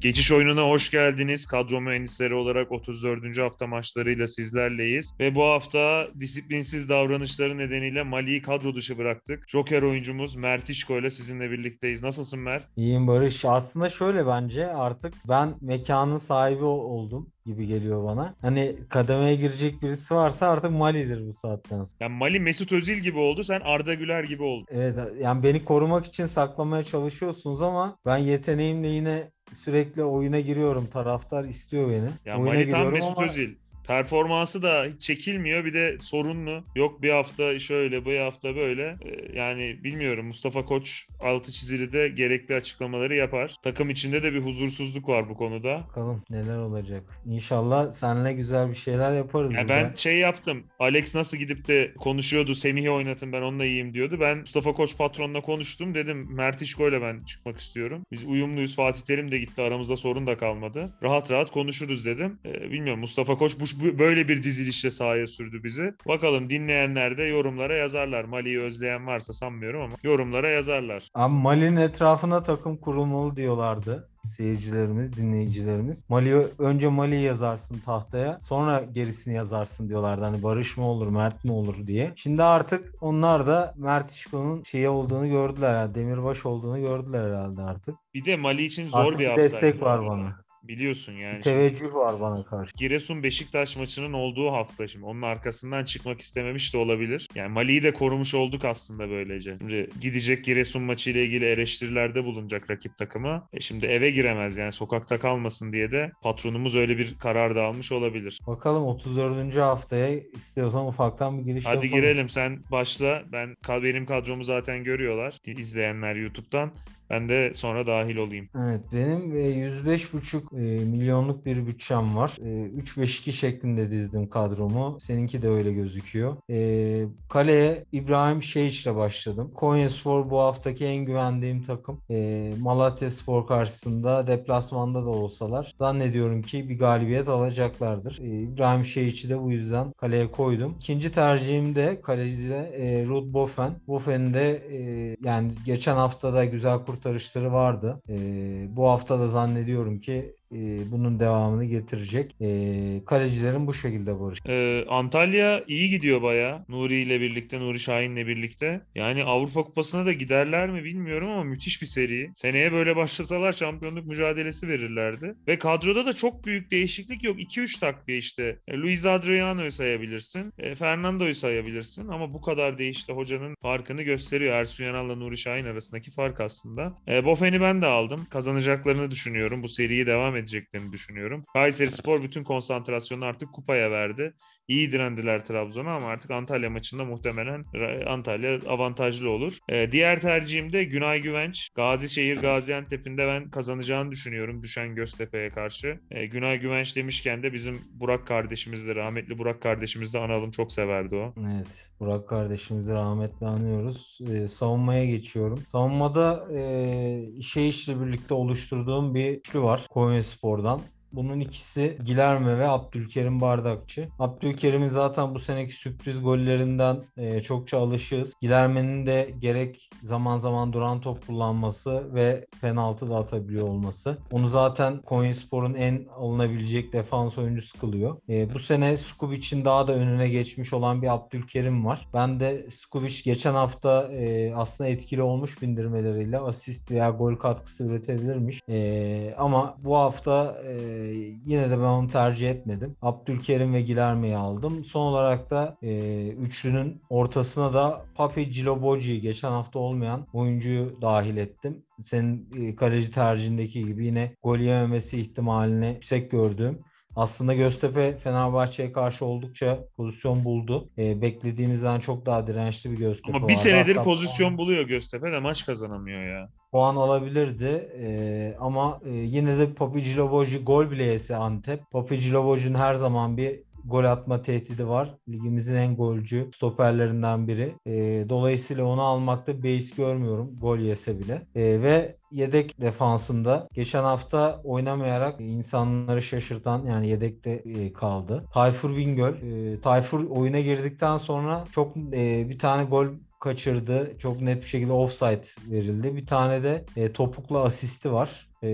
Geçiş oyununa hoş geldiniz. Kadro mühendisleri olarak 34. hafta maçlarıyla sizlerleyiz. Ve bu hafta disiplinsiz davranışları nedeniyle Mali'yi kadro dışı bıraktık. Joker oyuncumuz Mert İşko ile sizinle birlikteyiz. Nasılsın Mert? İyiyim Barış. Aslında şöyle bence artık ben mekanın sahibi oldum gibi geliyor bana. Hani kademeye girecek birisi varsa artık Mali'dir bu saatten sonra. Yani Mali Mesut Özil gibi oldu. Sen Arda Güler gibi oldun. Evet yani beni korumak için saklamaya çalışıyorsunuz ama ben yeteneğimle yine sürekli oyuna giriyorum. Taraftar istiyor beni. Ya oyuna giriyorum Mesut ama Özil. Performansı da hiç çekilmiyor. Bir de sorunlu. Yok bir hafta şöyle, bir hafta böyle. Ee, yani bilmiyorum. Mustafa Koç altı çizili de gerekli açıklamaları yapar. Takım içinde de bir huzursuzluk var bu konuda. bakalım neler olacak. İnşallah seninle güzel bir şeyler yaparız. Ya burada. ben şey yaptım. Alex nasıl gidip de konuşuyordu. Semih'i oynatın ben onunla iyiyim diyordu. Ben Mustafa Koç patronla konuştum. Dedim Mert İşko ile ben çıkmak istiyorum. Biz uyumluyuz. Fatih Terim de gitti. Aramızda sorun da kalmadı. Rahat rahat konuşuruz dedim. Ee, bilmiyorum Mustafa Koç bu- böyle bir dizilişle sahaya sürdü bizi. Bakalım dinleyenler de yorumlara yazarlar. Mali'yi özleyen varsa sanmıyorum ama yorumlara yazarlar. Abi Mali'nin etrafına takım kurulmalı diyorlardı seyircilerimiz, dinleyicilerimiz. Mali önce Mali'yi yazarsın tahtaya, sonra gerisini yazarsın diyorlardı. Hani Barış mı olur, Mert mi olur diye. Şimdi artık onlar da Mert İşko'nun şeyi olduğunu gördüler. Yani Demirbaş olduğunu gördüler herhalde artık. Bir de Mali için zor artık bir bir destek var bana. Biliyorsun yani. Şimdi- teveccüh var bana karşı. Giresun Beşiktaş maçının olduğu hafta şimdi onun arkasından çıkmak istememiş de olabilir. Yani Mali'yi de korumuş olduk aslında böylece. Şimdi gidecek Giresun maçı ile ilgili eleştirilerde bulunacak rakip takıma. E şimdi eve giremez yani sokakta kalmasın diye de patronumuz öyle bir karar da almış olabilir. Bakalım 34. haftaya istiyorsan ufaktan bir giriş Hadi yapalım. girelim sen başla. Ben benim kadromu zaten görüyorlar izleyenler YouTube'dan. Ben de sonra dahil olayım. Evet benim e, 105,5 e, milyonluk bir bütçem var. E, 3-5-2 şeklinde dizdim kadromu. Seninki de öyle gözüküyor. E, kaleye İbrahim Şeyç ile başladım. Konyaspor bu haftaki en güvendiğim takım. E, Malatya Spor karşısında deplasmanda da olsalar zannediyorum ki bir galibiyet alacaklardır. E, İbrahim Şeyç'i de bu yüzden kaleye koydum. İkinci tercihim de kalecide e, Ruud Boffen. Boffen'in de e, yani geçen hafta da güzel kurtarışları vardı. E, bu hafta da zannediyorum ki e, bunun devamını getirecek. E, kalecilerin bu şekilde barış. Ee, Antalya iyi gidiyor bayağı. Nuri ile birlikte, Nuri Şahin'le birlikte. Yani Avrupa Kupası'na da giderler mi bilmiyorum ama müthiş bir seri. Seneye böyle başlasalar şampiyonluk mücadelesi verirlerdi. Ve kadroda da çok büyük değişiklik yok. 2-3 takviye işte. E, Luis Adriano'yu sayabilirsin. E, Fernando'yu sayabilirsin. Ama bu kadar değişti hocanın farkını gösteriyor. Ersun Yanal'la Nuri Şahin arasındaki fark aslında. E, Bofen'i ben de aldım. Kazanacaklarını düşünüyorum. Bu seriyi devam edeceklerini düşünüyorum. Kayseri Spor bütün konsantrasyonunu artık kupaya verdi. İyi direndiler Trabzon'a ama artık Antalya maçında muhtemelen Antalya avantajlı olur. Ee, diğer tercihim de Günay Güvenç. Gazişehir Gaziantep'in de ben kazanacağını düşünüyorum düşen Göztepe'ye karşı. Ee, Günay Güvenç demişken de bizim Burak kardeşimiz de rahmetli Burak kardeşimiz de analım çok severdi o. Evet, Burak kardeşimizi rahmetle anıyoruz. Ee, savunmaya geçiyorum. Savunmada e, Şeyiş'le birlikte oluşturduğum bir üçlü var Konyaspor'dan. Bunun ikisi Gilerme ve Abdülkerim Bardakçı. Abdülkerim'in zaten bu seneki sürpriz gollerinden e, çokça alışığız. Gilerme'nin de gerek zaman zaman duran top kullanması ve penaltı da atabiliyor olması. Onu zaten Konyaspor'un en alınabilecek defans oyuncusu kılıyor. E, bu sene Skubic'in daha da önüne geçmiş olan bir Abdülkerim var. Ben de Skubic geçen hafta e, aslında etkili olmuş bindirmeleriyle asist veya gol katkısı üretebilirmiş. E, ama bu hafta e, yine de ben onu tercih etmedim. Abdülkerim ve Gilerme'yi aldım. Son olarak da e, üçlünün ortasına da Papi Ciloboji'yi geçen hafta olmayan oyuncuyu dahil ettim. Senin e, kaleci tercihindeki gibi yine gol yememesi ihtimalini yüksek gördüğüm aslında Göztepe Fenerbahçe'ye karşı oldukça pozisyon buldu. E, beklediğimizden çok daha dirençli bir Göztepe Ama bir vardı. senedir Hatta pozisyon buluyor Göztepe de maç kazanamıyor ya. Puan alabilirdi. E, ama e, yine de Papi Ciloboji gol bile yese Antep. Papi Ciloboji'nin her zaman bir gol atma tehdidi var. Ligimizin en golcü stoperlerinden biri. E, dolayısıyla onu almakta beis görmüyorum gol yese bile. E, ve yedek defansında geçen hafta oynamayarak insanları şaşırtan yani yedekte e, kaldı. Tayfur Bingöl. E, Tayfur oyuna girdikten sonra çok e, bir tane gol kaçırdı. Çok net bir şekilde offside verildi. Bir tane de e, topukla asisti var. E,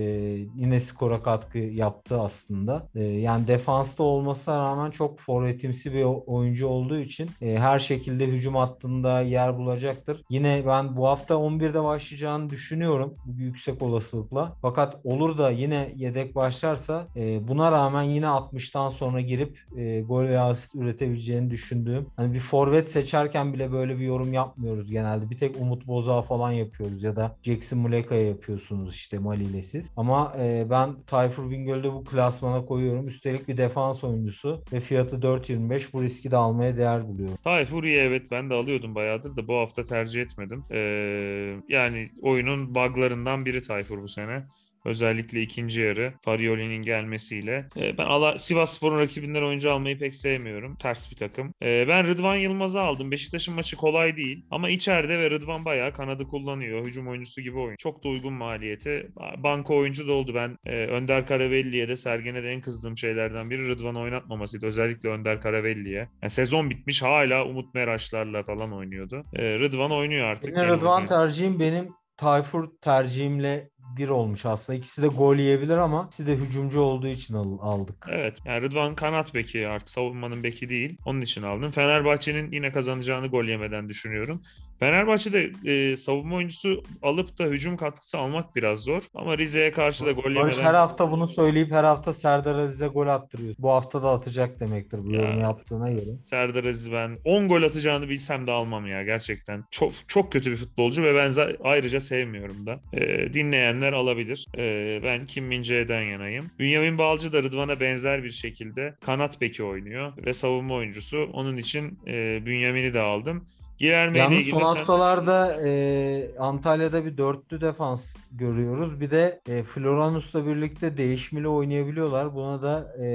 yine skora katkı yaptı aslında. E, yani defansta olmasına rağmen çok forvetimsi bir oyuncu olduğu için e, her şekilde hücum hattında yer bulacaktır. Yine ben bu hafta 11'de başlayacağını düşünüyorum yüksek olasılıkla. Fakat olur da yine yedek başlarsa e, buna rağmen yine 60'tan sonra girip e, gol veya asist üretebileceğini düşündüğüm. Hani bir forvet seçerken bile böyle bir yorum yapmıyoruz genelde. Bir tek Umut Boza falan yapıyoruz ya da Jackson Muleka'ya yapıyorsunuz işte Mali siz. Ama e, ben Tayfur Bingöl'de bu klasmana koyuyorum. Üstelik bir defans oyuncusu ve fiyatı 4.25 bu riski de almaya değer buluyorum. Tayfur iyi evet ben de alıyordum bayağıdır da bu hafta tercih etmedim. Ee, yani oyunun buglarından biri Tayfur bu sene. Özellikle ikinci yarı Farioli'nin gelmesiyle. E, ben Ala, Sivas Spor'un rakibinden oyuncu almayı pek sevmiyorum. Ters bir takım. E, ben Rıdvan Yılmaz'ı aldım. Beşiktaş'ın maçı kolay değil. Ama içeride ve Rıdvan bayağı kanadı kullanıyor. Hücum oyuncusu gibi oyun. Çok da uygun maliyeti. Banka oyuncu da oldu. Ben e, Önder Karavelli'ye de Sergen'e de en kızdığım şeylerden biri Rıdvan oynatmamasıydı. Özellikle Önder Karavelli'ye. Yani sezon bitmiş hala Umut Meraşlar'la falan oynuyordu. E, Rıdvan oynuyor artık. Yine Rıdvan tercihim benim Tayfur tercihimle bir olmuş aslında. İkisi de gol yiyebilir ama ikisi de hücumcu olduğu için aldık. Evet. Yani Rıdvan kanat beki artık savunmanın beki değil. Onun için aldım. Fenerbahçe'nin yine kazanacağını gol yemeden düşünüyorum. Fenerbahçe'de e, savunma oyuncusu alıp da hücum katkısı almak biraz zor. Ama Rize'ye karşı da gol Barış yemeden... her hafta bunu söyleyip her hafta Serdar Aziz'e gol attırıyor. Bu hafta da atacak demektir bu Ya. yorumu yaptığına göre. Serdar Aziz ben 10 gol atacağını bilsem de almam ya gerçekten. Çok çok kötü bir futbolcu ve ben ayrıca sevmiyorum da. E, dinleyenler alabilir. E, ben Kim Min-jae'den yanayım. Bünyamin Balcı da Rıdvan'a benzer bir şekilde kanat beki oynuyor ve savunma oyuncusu. Onun için e, Bünyamin'i de aldım. Girerme ile Yalnız son haftalarda e, Antalya'da bir dörtlü defans görüyoruz. Bir de e, Floranus'la birlikte değişmeli oynayabiliyorlar. Buna da e,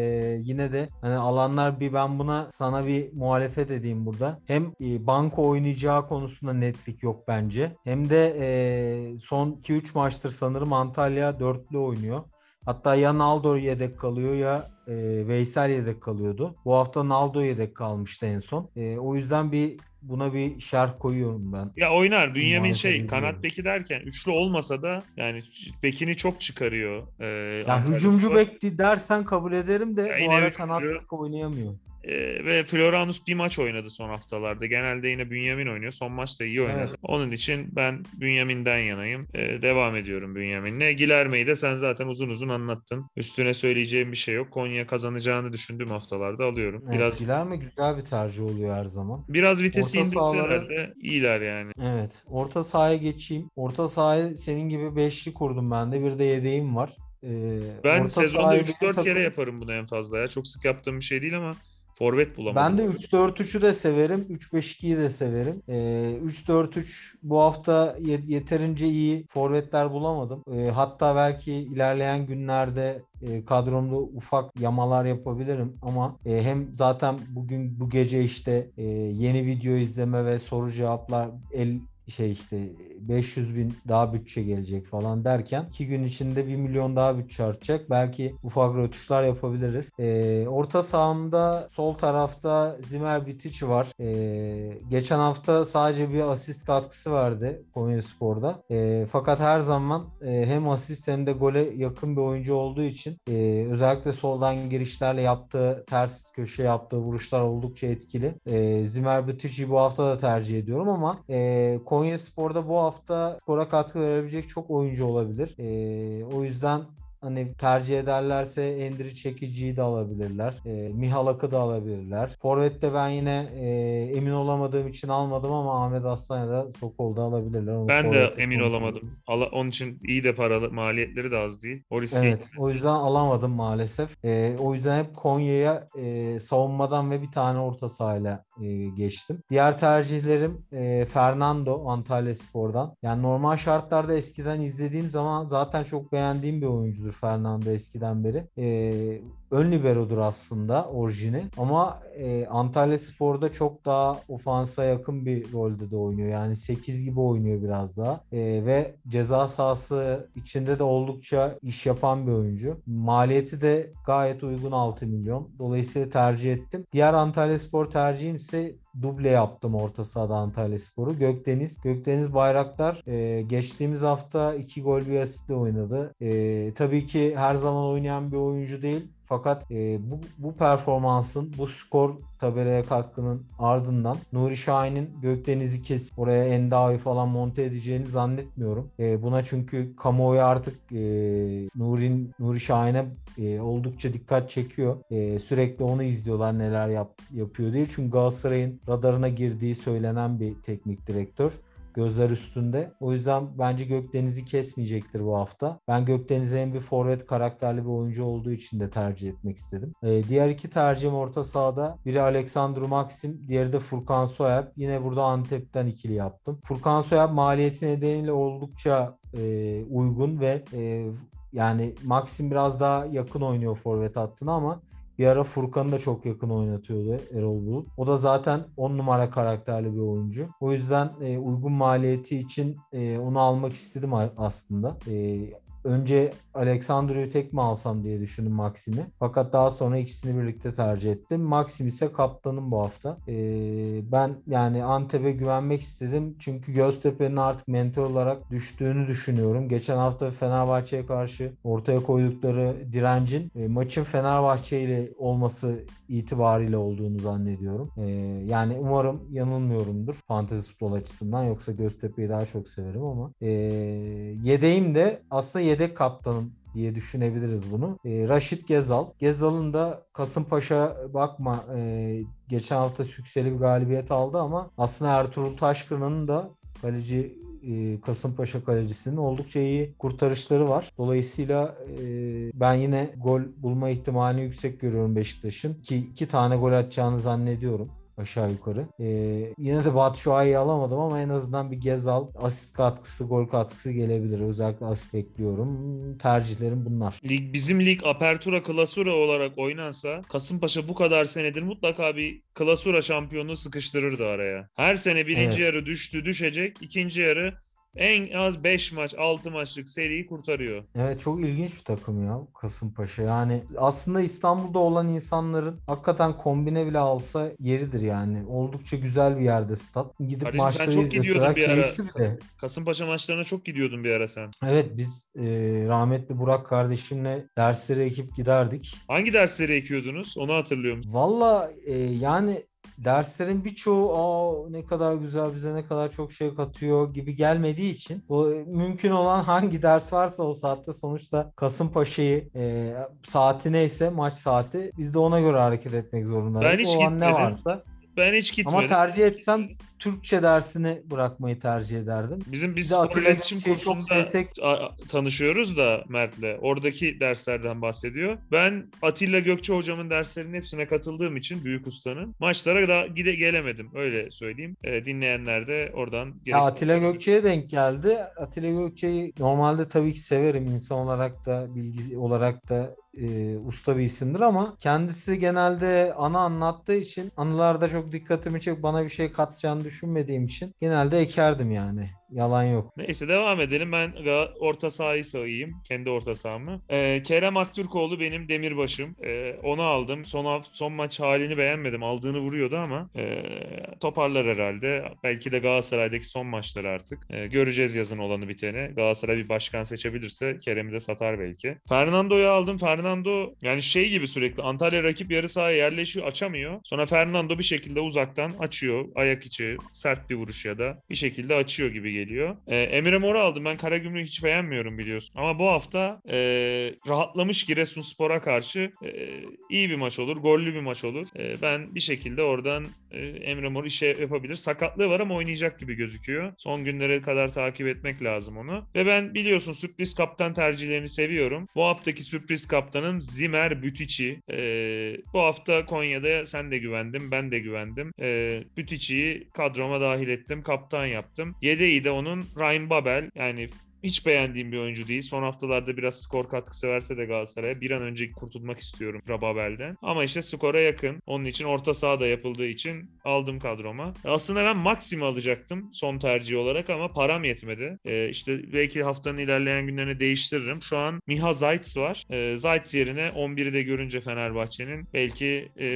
yine de hani alanlar bir ben buna sana bir muhalefet edeyim burada. Hem e, banko oynayacağı konusunda netlik yok bence. Hem de e, son 2-3 maçtır sanırım Antalya dörtlü oynuyor. Hatta ya Naldo yedek kalıyor ya e, Veysel yedek kalıyordu. Bu hafta Naldo yedek kalmıştı en son. E, o yüzden bir buna bir şerh koyuyorum ben. Ya oynar. Bünyamin şey kanat beki derken üçlü olmasa da yani bekini çok çıkarıyor. Ee, Ya hücumcu bekti dersen kabul ederim de Ya bu ara hücumcu. kanat bek oynayamıyor. Ee, ve Floranus bir maç oynadı son haftalarda. Genelde yine Bünyamin oynuyor. Son maçta iyi oynadı. Evet. Onun için ben Bünyamin'den yanayım. Ee, devam ediyorum Bünyamin'le. Gilerme'yi de sen zaten uzun uzun anlattın. Üstüne söyleyeceğim bir şey yok. Konya kazanacağını düşündüğüm haftalarda alıyorum. Evet, Biraz Gilerme güzel bir tercih oluyor her zaman. biraz vitesi Orta indirseler sahalara- de iyiler yani. Evet. Orta sahaya geçeyim. Orta sahaya senin gibi beşli kurdum ben de. Bir de yedeğim var. Ee, Ben orta sezonda sahayı 3-4 benim kere takım- yaparım bunu en fazla ya. Çok sık yaptığım bir şey değil ama forvet bulamadım. Ben de 3-4-3'ü de severim. 3-5-2'yi de severim. Ee, 3-4-3 bu hafta ye- yeterince iyi forvetler bulamadım. Ee, hatta belki ilerleyen günlerde e, kadromda ufak yamalar yapabilirim ama e, hem zaten bugün bu gece işte e, yeni video izleme ve soru cevaplar el şey işte 500 bin daha bütçe gelecek falan derken 2 gün içinde 1 milyon daha bütçe artacak. Belki ufak rötuşlar yapabiliriz. Ee, orta sahamda sol tarafta Zimer Bitic var. Ee, geçen hafta sadece bir asist katkısı verdi Konyaspor'da. Ee, fakat her zaman e, hem asist hem de gole yakın bir oyuncu olduğu için e, özellikle soldan girişlerle yaptığı ters köşe yaptığı vuruşlar oldukça etkili. E, Zimer Bitic'i bu hafta da tercih ediyorum ama e, Konya Spor'da bu hafta skora katkı verebilecek çok oyuncu olabilir. E, o yüzden Hani tercih ederlerse Endri Çekici'yi de alabilirler. E, Mihalak'ı da alabilirler. Forvet'te ben yine e, emin olamadığım için almadım ama Ahmet Aslan ya da Sokol'da alabilirler. Onu Ben de emin olamadım. Ala- Onun için iyi de paralı, maliyetleri de az değil. O riski Evet, o yüzden alamadım maalesef. Ee, o yüzden hep Konya'ya e, savunmadan ve bir tane orta sahayla e, geçtim. Diğer tercihlerim e, Fernando Antalya Spor'dan. Yani normal şartlarda eskiden izlediğim zaman zaten çok beğendiğim bir oyuncudur Fernando eskiden beri. E, ön liberodur aslında orijini ama e, Antalya Spor'da çok daha ofansa yakın bir rolde de oynuyor. Yani 8 gibi oynuyor biraz daha. E, ve ceza sahası içinde de oldukça iş yapan bir oyuncu. Maliyeti de gayet uygun 6 milyon. Dolayısıyla tercih ettim. Diğer Antalya Spor tercihim ise duble yaptım orta sahada Antalya Sporu. Gökdeniz. Gökdeniz Bayraktar e, geçtiğimiz hafta 2 gol bir asistle oynadı. E, tabii ki her zaman oynayan bir oyuncu değil. Fakat e, bu, bu performansın, bu skor tabelaya katkının ardından Nuri Şahin'in Gökdeniz'i kes oraya Endavi falan monte edeceğini zannetmiyorum. E, buna çünkü kamuoyu artık e, Nuri'nin Nuri Şahin'e e, oldukça dikkat çekiyor. E, sürekli onu izliyorlar neler yap, yapıyor diye. Çünkü Galatasaray'ın radarına girdiği söylenen bir teknik direktör gözler üstünde. O yüzden bence Gökdeniz'i kesmeyecektir bu hafta. Ben Gökdeniz'e hem bir forvet karakterli bir oyuncu olduğu için de tercih etmek istedim. Ee, diğer iki tercihim orta sahada. Biri Aleksandru Maxim, diğeri de Furkan Soyab. Yine burada Antep'ten ikili yaptım. Furkan Soyab maliyeti nedeniyle oldukça e, uygun ve e, yani Maxim biraz daha yakın oynuyor forvet hattına ama bir ara Furkan'ı da çok yakın oynatıyordu Erol Bulut. O da zaten 10 numara karakterli bir oyuncu. O yüzden e, uygun maliyeti için e, onu almak istedim aslında. E, önce Alexandro'yu tek mi alsam diye düşündüm Maxim'i. Fakat daha sonra ikisini birlikte tercih ettim. Maxim ise kaptanım bu hafta. Ee, ben yani Antep'e güvenmek istedim. Çünkü Göztepe'nin artık mental olarak düştüğünü düşünüyorum. Geçen hafta Fenerbahçe'ye karşı ortaya koydukları direncin e, maçın Fenerbahçe ile olması itibariyle olduğunu zannediyorum. Ee, yani umarım yanılmıyorumdur fantezi futbol açısından. Yoksa Göztepe'yi daha çok severim ama e, yedeğim de aslında yedek kaptanım diye düşünebiliriz bunu. E, Raşit Gezal. Gezal'ın da Kasımpaşa bakma e, geçen hafta sükseli bir galibiyet aldı ama aslında Ertuğrul Taşkın'ın da kaleci e, Kasımpaşa kalecisinin oldukça iyi kurtarışları var. Dolayısıyla e, ben yine gol bulma ihtimalini yüksek görüyorum Beşiktaş'ın. Ki iki tane gol atacağını zannediyorum aşağı yukarı. Ee, yine de Batshuayi'yi alamadım ama en azından bir Gezal asist katkısı, gol katkısı gelebilir. Özellikle asist bekliyorum. Tercihlerim bunlar. Lig bizim lig Apertura Klasura olarak oynansa Kasımpaşa bu kadar senedir mutlaka bir Klasura şampiyonluğu sıkıştırırdı araya. Her sene birinci evet. yarı düştü, düşecek. ikinci yarı en az 5 maç, 6 maçlık seriyi kurtarıyor. Evet çok ilginç bir takım ya Kasımpaşa. Yani aslında İstanbul'da olan insanların hakikaten kombine bile alsa yeridir yani. Oldukça güzel bir yerde stat. Gidip Kardeşim, maçları çok izleseler bir ara. Bir Kasımpaşa maçlarına çok gidiyordun bir ara sen. Evet biz e, rahmetli Burak kardeşimle dersleri ekip giderdik. Hangi dersleri ekiyordunuz? Onu hatırlıyor musun? Valla e, yani derslerin birçoğu Aa, ne kadar güzel bize ne kadar çok şey katıyor gibi gelmediği için bu mümkün olan hangi ders varsa o saatte sonuçta Kasımpaşa'yı e, saati neyse maç saati biz de ona göre hareket etmek zorundayız. Ben hiç o an ne varsa ben hiç gitmedim. Ama tercih etsem Türkçe dersini bırakmayı tercih ederdim. Bizim biz spor iletişim kursunda tanışıyoruz da Mert'le. Oradaki derslerden bahsediyor. Ben Atilla Gökçe hocamın derslerinin hepsine katıldığım için Büyük Usta'nın maçlara da gide gelemedim. Öyle söyleyeyim. E, dinleyenler de oradan ya Atilla Gökçe'ye denk geldi. Atilla Gökçe'yi normalde tabii ki severim. insan olarak da bilgi olarak da e, usta bir isimdir ama kendisi genelde ana anlattığı için anılarda çok dikkatimi çek bana bir şey katacağını düşünmediğim için genelde ekerdim yani. Yalan yok. Neyse devam edelim. Ben orta sahayı sayayım. Kendi orta sahamı. Ee, Kerem Aktürkoğlu benim demirbaşım. Ee, onu aldım. Son, son maç halini beğenmedim. Aldığını vuruyordu ama e, toparlar herhalde. Belki de Galatasaray'daki son maçları artık. E, göreceğiz yazın olanı biteni. Galatasaray bir başkan seçebilirse Kerem'i de satar belki. Fernando'yu aldım. Fernando yani şey gibi sürekli Antalya rakip yarı sahaya yerleşiyor açamıyor. Sonra Fernando bir şekilde uzaktan açıyor. Ayak içi sert bir vuruş ya da bir şekilde açıyor gibi geliyor geliyor. E, Emre Mor'u aldım. Ben Karagümrük'ü hiç beğenmiyorum biliyorsun. Ama bu hafta e, rahatlamış Giresunspor'a karşı e, iyi bir maç olur. Gollü bir maç olur. E, ben bir şekilde oradan e, Emre Mor işe yapabilir. Sakatlığı var ama oynayacak gibi gözüküyor. Son günlere kadar takip etmek lazım onu. Ve ben biliyorsun sürpriz kaptan tercihlerini seviyorum. Bu haftaki sürpriz kaptanım Zimer Bütiçi. E, bu hafta Konya'da sen de güvendim. Ben de güvendim. E, Bütici'yi kadroma dahil ettim. Kaptan yaptım. Yedeği de onun Ryan Babel yani hiç beğendiğim bir oyuncu değil. Son haftalarda biraz skor katkısı verse de Galatasaray'a bir an önce kurtulmak istiyorum Rababel'den. Ama işte skora yakın. Onun için orta sahada yapıldığı için aldım kadroma. Aslında ben Maxim'i alacaktım son tercih olarak ama param yetmedi. Ee, işte belki haftanın ilerleyen günlerine değiştiririm. Şu an Miha Zayt's var. Ee, Zayt's yerine 11'i de görünce Fenerbahçe'nin belki e,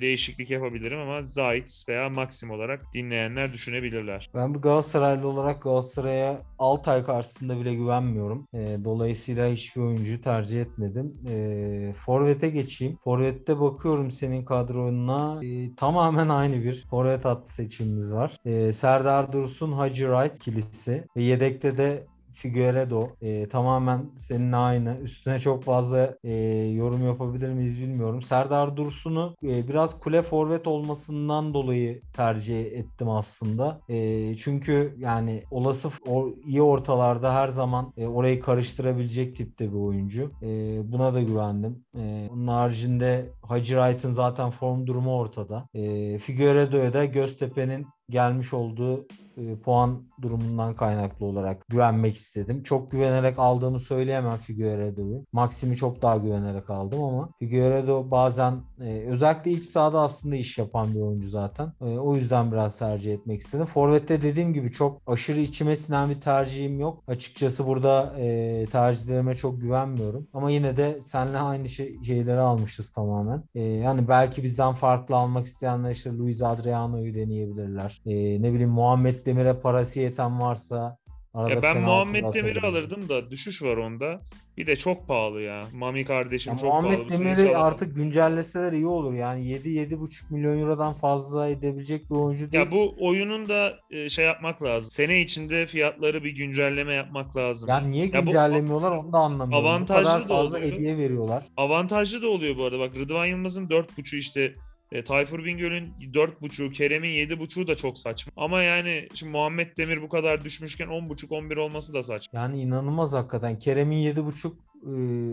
değişiklik yapabilirim ama Zayt's veya Maxim olarak dinleyenler düşünebilirler. Ben bir Galatasaraylı olarak Galatasaray'a Altay karşısında bile güvenmiyorum. E, dolayısıyla hiçbir oyuncuyu tercih etmedim. E, Forvet'e geçeyim. Forvet'te bakıyorum senin kadrona. E, tamamen aynı bir forvet hattı seçimimiz var. E, Serdar Dursun, Hacı Wright kilisi ve yedekte de Figueiredo e, tamamen seninle aynı. Üstüne çok fazla e, yorum yapabilir miyiz bilmiyorum. Serdar Dursun'u e, biraz kule forvet olmasından dolayı tercih ettim aslında. E, çünkü yani olası o, iyi ortalarda her zaman e, orayı karıştırabilecek tipte bir oyuncu. E, buna da güvendim. E, onun haricinde Hacı Wright'ın zaten form durumu ortada. E, Figueiredo'ya da Göztepe'nin gelmiş olduğu e, puan durumundan kaynaklı olarak güvenmek istedim. Çok güvenerek aldığımı söyleyemem Figueiredo'yu. Maxim'i çok daha güvenerek aldım ama Figueiredo bazen e, özellikle iç sahada aslında iş yapan bir oyuncu zaten. E, o yüzden biraz tercih etmek istedim. Forvet'te dediğim gibi çok aşırı içime sinen bir tercihim yok. Açıkçası burada e, tercihlerime çok güvenmiyorum. Ama yine de seninle aynı şey, şeyleri almışız tamamen. E, yani belki bizden farklı almak isteyenler işte Luis Adriano'yu deneyebilirler. E, ne bileyim Muhammed Demir'e parası yeten varsa arada Ya ben Muhammed Demir'i alırdım da düşüş var onda. Bir de çok pahalı ya. Mami kardeşim Ya çok pahalı. Muhammed sene hiç Demir'i artık güncelleseler iyi olur. Yani 7-7,5 milyon eurodan fazla edebilecek bir oyuncu değil. Ya bu oyunun da e, şey yapmak lazım. Sene içinde fiyatları bir güncelleme yapmak lazım. Yani niye Ya bu güncellemiyorlar onu da anlamıyorum. avantajlı bu kadar da fazla oluyor. hediye veriyorlar. Avantajlı da oluyor bu arada. Bak Rıdvan Yılmaz'ın 4.5'u işte e, Tayfur Bingöl'ün 4.5'u, Kerem'in 7.5'u da çok saçma. Ama yani şimdi Muhammed Demir bu kadar düşmüşken 10.5 11 olması da saçma. Yani inanılmaz hakikaten. Kerem'in 7.5 e,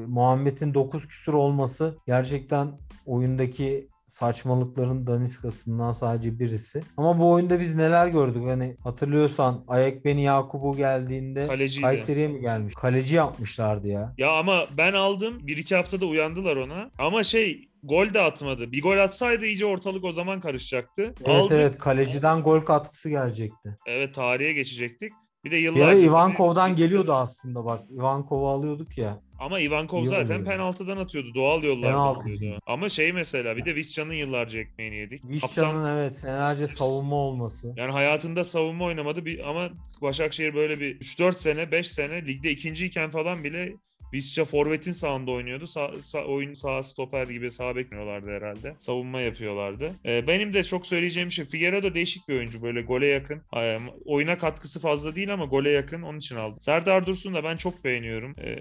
Muhammed'in 9 küsur olması gerçekten oyundaki saçmalıkların daniskasından sadece birisi. Ama bu oyunda biz neler gördük? Hani hatırlıyorsan Ayak Beni Yakubu geldiğinde Kaleciydi. Kayseri'ye mi gelmiş? Kaleci yapmışlardı ya. Ya ama ben aldım. 1-2 haftada uyandılar ona. Ama şey gol de atmadı. Bir gol atsaydı iyice ortalık o zaman karışacaktı. Evet Aldık. evet kaleciden gol katkısı gelecekti. Evet tarihe geçecektik. Bir de yıllar ara Ivankov'dan geliyordu aslında bak. Ivankov'u alıyorduk ya. Ama Ivankov zaten oluyor. penaltıdan atıyordu. Doğal yollardan atıyordu. Ama şey mesela bir de Visca'nın yıllarca ekmeğini yedik. Kaptan- Vişcan'ın evet senelerce savunma olması. yani hayatında savunma oynamadı bir ama Başakşehir böyle bir 3-4 sene 5 sene ligde ikinciyken falan bile Visca forvetin sağında oynuyordu. Sağ, sağ- oyun sağ stoper gibi sağ bekliyorlardı herhalde. Savunma yapıyorlardı. Ee, benim de çok söyleyeceğim şey Figueiredo değişik bir oyuncu. Böyle gole yakın. Ee, oyuna katkısı fazla değil ama gole yakın. Onun için aldım. Serdar Dursun da ben çok beğeniyorum. Ee,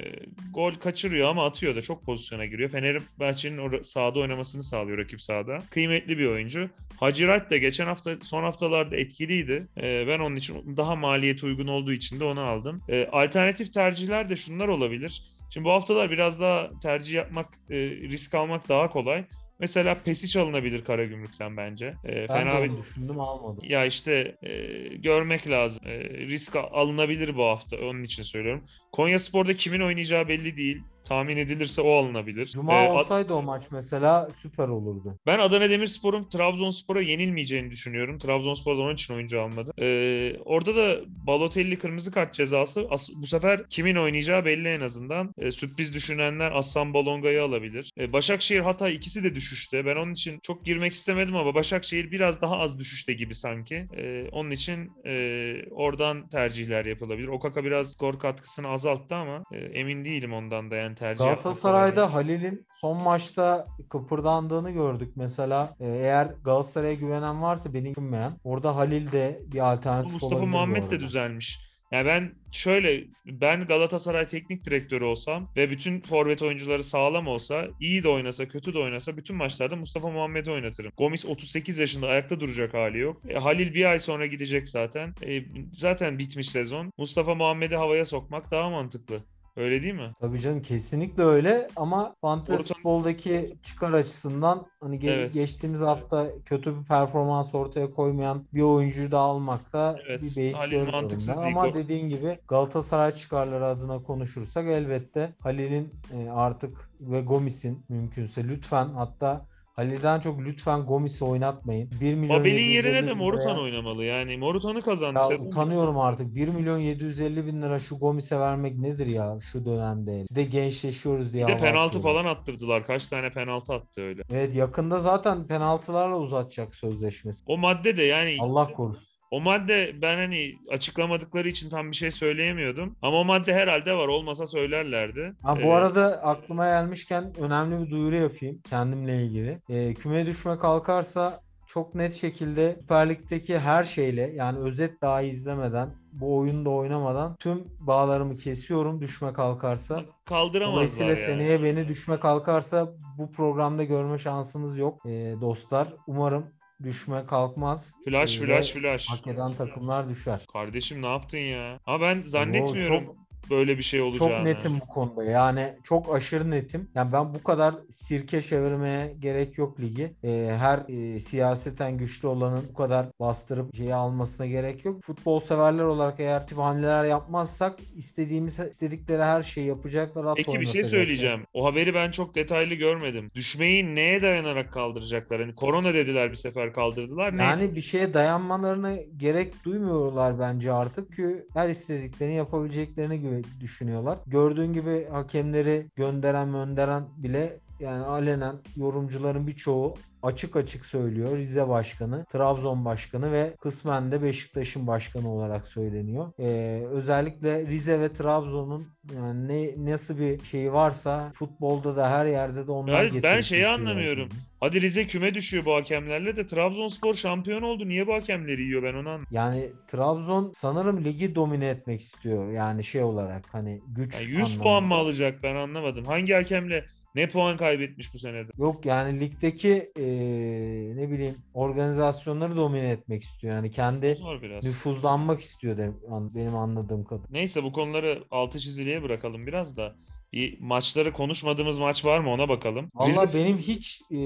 gol kaçırıyor ama atıyor da çok pozisyona giriyor. Fenerbahçe'nin or- sahada oynamasını sağlıyor rakip sahada. Kıymetli bir oyuncu. Hacı Wright de geçen hafta son haftalarda etkiliydi. Ee, ben onun için daha maliyeti uygun olduğu için de onu aldım. Ee, alternatif tercihler de şunlar olabilir. Şimdi bu haftalar biraz daha tercih yapmak, e, risk almak daha kolay. Mesela Pesic alınabilir Karagümrük'ten bence. Ee, Ben fena de bir düşündüm almadım. ya işte e, görmek lazım. E, risk al- alınabilir bu hafta. Onun için söylüyorum. Konya Spor'da kimin oynayacağı belli değil. Tahmin edilirse o alınabilir. Cuma E, Ad- olsaydı o maç mesela süper olurdu. ben Adana Demirspor'un Trabzonspor'a yenilmeyeceğini düşünüyorum. Trabzonspor da onun için oyuncu almadı. Ee, orada da Balotelli kırmızı kart cezası. As- bu sefer kimin oynayacağı belli en azından. Ee, sürpriz düşünenler Aslan Balonga'yı alabilir. Ee, Başakşehir Hatay ikisi de düşüşte. Ben onun için çok girmek istemedim ama Başakşehir biraz daha az düşüşte gibi sanki. Ee, onun için e, oradan tercihler yapılabilir. Okaka biraz skor katkısını azalttı ama e, emin değilim ondan da yani tercih Galatasaray'da. Halil'in son maçta kıpırdandığını gördük. Mesela e, eğer Galatasaray'a güvenen varsa beni düşünmeyen orada Halil de bir alternatif Mustafa Muhammed de düzelmiş. Yani ben şöyle ben Galatasaray teknik direktörü olsam ve bütün forvet oyuncuları sağlam olsa, iyi de oynasa, kötü de oynasa bütün maçlarda Mustafa Muhammed'i oynatırım. Gomis 38 yaşında ayakta duracak hali yok. E, Halil bir ay sonra gidecek zaten. E, zaten bitmiş sezon. Mustafa Muhammed'i havaya sokmak daha mantıklı. Öyle değil mi? Tabii canım kesinlikle öyle ama fantasy Ortam- futboldaki çıkar açısından hani ge- Evet. geçtiğimiz hafta kötü bir performans ortaya koymayan bir oyuncuyu da almakta Evet, bir beis görüyorum değil, Ama doğru. dediğin gibi Galatasaray çıkarları adına konuşursak elbette Halil'in e, artık ve Gomis'in mümkünse lütfen hatta Halil'den çok lütfen Gomis'i oynatmayın. 1 milyon Babel'in 750 yerine de Morutan liraya- oynamalı. Yani Morutan'ı kazandı. ya utanıyorum artık. 1 milyon 750 bin lira şu Gomis'e vermek nedir ya şu dönemde? Bir de gençleşiyoruz diye Bir de penaltı atıyorlar. falan attırdılar. Kaç tane penaltı attı öyle. Evet yakında zaten penaltılarla uzatacak sözleşmesi. O madde de yani Allah korusun. O madde ben hani açıklamadıkları için tam bir şey söyleyemiyordum. Ama o madde herhalde var. Olmasa söylerlerdi. Ha, bu Ee, arada aklıma gelmişken önemli bir duyuru yapayım kendimle ilgili. Ee, küme düşme kalkarsa çok net şekilde Süper Lig'deki her şeyle yani özet dahi izlemeden bu oyunu da oynamadan tüm bağlarımı kesiyorum düşme kalkarsa. kaldıramazlar Dolayısıyla ya. seneye beni düşme kalkarsa bu programda görme şansınız yok Ee, dostlar. Umarım düşme kalkmaz. Flash Ee, flash flash. Hak eden takımlar düşer. Kardeşim ne yaptın ya? Ama ben zannetmiyorum çok- böyle bir şey olacağını. Çok netim bu konuda. Yani çok aşırı netim. Yani ben bu kadar sirke çevirmeye gerek yok ligi. Ee, her e, siyaseten güçlü olanın bu kadar bastırıp şeyi almasına gerek yok. Futbol severler olarak eğer tip hamleler yapmazsak istediğimiz istedikleri her şeyi yapacaklar. At Peki bir şey söyleyeceğim. O haberi ben çok detaylı görmedim. Düşmeyi neye dayanarak kaldıracaklar? Hani korona dediler bir sefer kaldırdılar. Neyse. Yani bir şeye dayanmalarına gerek duymuyorlar bence artık. Çünkü her istediklerini yapabileceklerini gibi düşünüyorlar. Gördüğün gibi hakemleri gönderen gönderen bile yani alenen yorumcuların birçoğu açık açık söylüyor. Rize Başkanı, Trabzon Başkanı ve kısmen de Beşiktaş'ın başkanı olarak söyleniyor. Ee, özellikle Rize ve Trabzon'un yani ne nasıl bir şeyi varsa futbolda da her yerde de onlar Ben- ben şeyi getiriyor anlamıyorum. herkesi. Hadi Rize küme düşüyor bu hakemlerle de Trabzonspor şampiyon oldu. Niye bu hakemleri yiyor ben onu anlamadım. Yani Trabzon sanırım ligi domine etmek istiyor. Yani şey olarak hani güç Yani 100 anlamında. puan mı alacak ben anlamadım. Hangi hakemle ne puan kaybetmiş bu senede? Yok yani ligdeki eee, ne bileyim organizasyonları domine etmek istiyor. Yani kendi nüfuzlanmak istiyor de, benim anladığım kadarıyla. Neyse bu konuları altı çiziliye bırakalım biraz da. Bir maçları konuşmadığımız maç var mı ona bakalım. Valla Rize- benim hiç eee,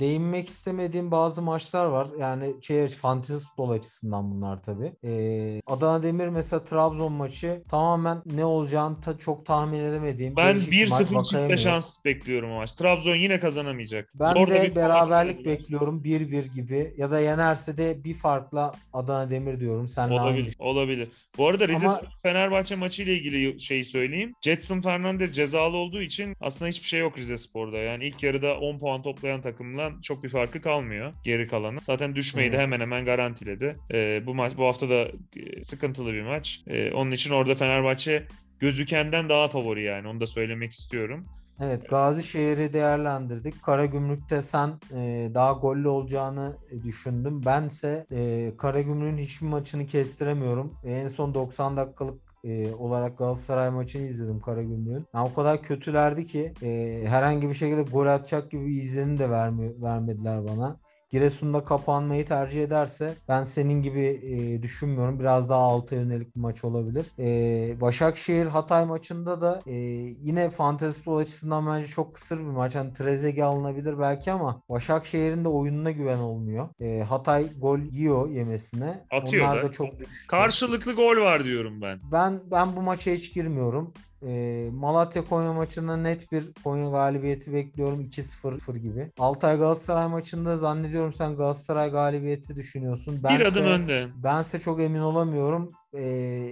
değinmek istemediğim bazı maçlar var. Yani şey fantezi futbol açısından bunlar tabii. Eee, Adana Demir mesela Trabzon maçı tamamen ne olacağını ta- çok tahmin edemediğim. ben değişik bir maç, 1-0 çifte Vakayeme yok. şans bekliyorum o maç. Trabzon yine kazanamayacak. Ben Zor de beraberlik bekliyorum 1-1 gibi ya da yenerse de bir farkla Adana Demir diyorum. Sen Olabilir, olabilir. Bu arada Rize Ama- Fenerbahçe maçı ile ilgili şeyi söyleyeyim. Jetson Fernandez cezalı olduğu için aslında hiçbir şey yok Rize Spor'da. Yani ilk yarıda 10 puan toplayan takımla çok bir farkı kalmıyor geri kalanı. Zaten düşmeyi de hemen hemen garantiledi. Ee, bu maç bu hafta da e, sıkıntılı bir maç. Ee, onun için orada Fenerbahçe gözükenden daha favori yani. Onu da söylemek istiyorum. Evet Gazişehir'i değerlendirdik. Karagümrük'te sen e, daha gollü olacağını e, düşündüm. Bense e, Karagümrük'ün hiçbir maçını kestiremiyorum. E, en son 90 dakikalık e, olarak Galatasaray maçını izledim Karagümrük'ün. Yani o kadar kötülerdi ki e, herhangi bir şekilde gol atacak gibi izlenim de vermiyor, vermediler bana. Giresun'da kapanmayı tercih ederse ben senin gibi e, düşünmüyorum. Biraz daha alta yönelik bir maç olabilir. E, Başakşehir Hatay maçında da e, yine fantezi futbol açısından bence çok kısır bir maç. Hani Trezeguet alınabilir belki ama Başakşehir'in de oyununa güven olmuyor. E, Hatay gol yiyor yemesine. Atıyor Onlar da. da çok düştü. Karşılıklı gol var diyorum ben. Ben ben bu maça hiç girmiyorum. Ee, Malatya Konya maçında net bir Konya galibiyeti bekliyorum 2-0 gibi. Altay Galatasaray maçında zannediyorum sen Galatasaray galibiyeti düşünüyorsun. bir adım önde. Bense çok emin olamıyorum. Ee,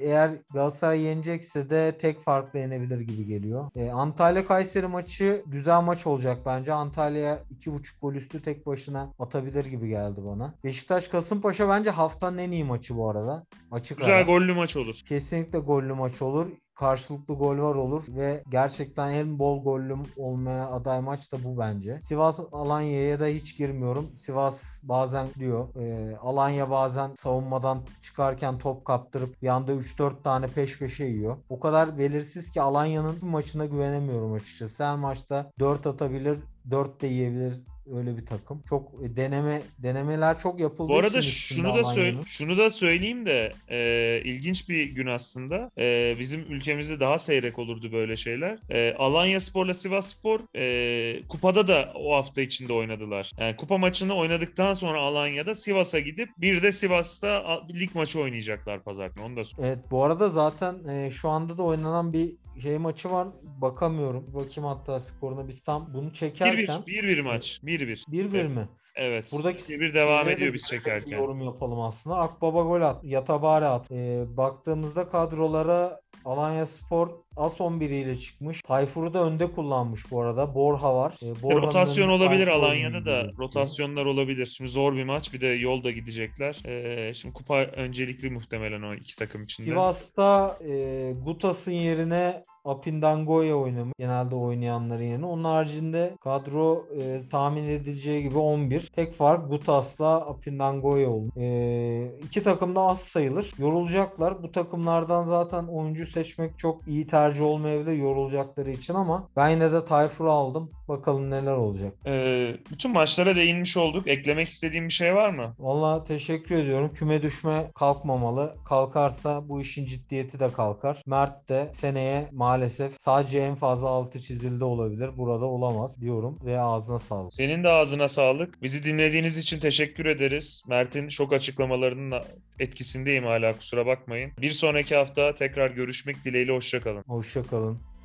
eğer Galatasaray yenecekse de tek farkla yenebilir gibi geliyor. Ee, Antalya Kayseri maçı güzel maç olacak bence. Antalya 2.5 gol üstü tek başına atabilir gibi geldi bana. Beşiktaş Kasımpaşa bence haftanın en iyi maçı bu arada. Açık Güzel ara. gollü maç olur. Kesinlikle gollü maç olur. Karşılıklı gol var olur ve gerçekten en bol gollü olmaya aday maç da bu bence. Sivas Alanya'ya da hiç girmiyorum. Sivas bazen diyor. e, Alanya bazen savunmadan çıkarken top kaptırıp bir anda 3-4 tane peş peşe yiyor. O kadar belirsiz ki Alanya'nın maçına güvenemiyorum açıkçası. Her maçta 4 atabilir, 4 de yiyebilir öyle bir takım. Çok e, deneme denemeler çok yapıldığı Bu arada şunu da söyle, şunu da söyleyeyim de e, ilginç bir gün aslında. E, bizim ülkemizde daha seyrek olurdu böyle şeyler. E, Alanya Spor'la Sivas Spor e, kupada da o hafta içinde oynadılar. Yani kupa maçını oynadıktan sonra Alanya'da Sivas'a gidip bir de Sivas'ta lig maçı oynayacaklar pazar günü. Onu da söyleyeyim. Evet bu arada zaten e, şu anda da oynanan bir şey maçı var. Bakamıyorum. Bakayım hatta skoruna biz tam bunu çekerken 1-1 1-1 maç. 1-1. 1-1 Evet. mi? Evet. Buradaki 1-1 devam ediyor biz bir çekerken. Yorum yapalım aslında. Akbaba gol at. Yatabare at. Ee, baktığımızda kadrolara Alanya Spor as 11 ile çıkmış. Tayfur'u da önde kullanmış bu arada. Borha var. Borha'nın Rotasyon olabilir Tayfur Alanya'da da. gözüküyor. Rotasyonlar olabilir. Şimdi zor bir maç. Bir de yolda gidecekler. Ee, şimdi kupa öncelikli muhtemelen o iki takım içinde. Sivas'ta e, Gutas'ın yerine Apindangoya oynamış. Genelde oynayanların yerine. Onun haricinde kadro e, tahmin edileceği gibi 11. Tek fark Gutas'la Apindangoya oldu. E, iki takım da az sayılır. Yorulacaklar. Bu takımlardan zaten oyuncu seçmek çok iyi tercih olmayabilir yorulacakları için ama ben yine de Tayfur'u aldım. Bakalım neler olacak. Ee, bütün maçlara değinmiş olduk. Eklemek istediğim bir şey var mı? Valla teşekkür ediyorum. Küme düşme kalkmamalı. Kalkarsa bu işin ciddiyeti de kalkar. Mert de seneye maalesef sadece en fazla altı çizildi olabilir. Burada olamaz diyorum ve ağzına sağlık. Senin de ağzına sağlık. Bizi dinlediğiniz için teşekkür ederiz. Mert'in şok açıklamalarının etkisindeyim hala kusura bakmayın. Bir sonraki hafta tekrar görüşmek dileğiyle hoşçakalın. Hoşçakalın.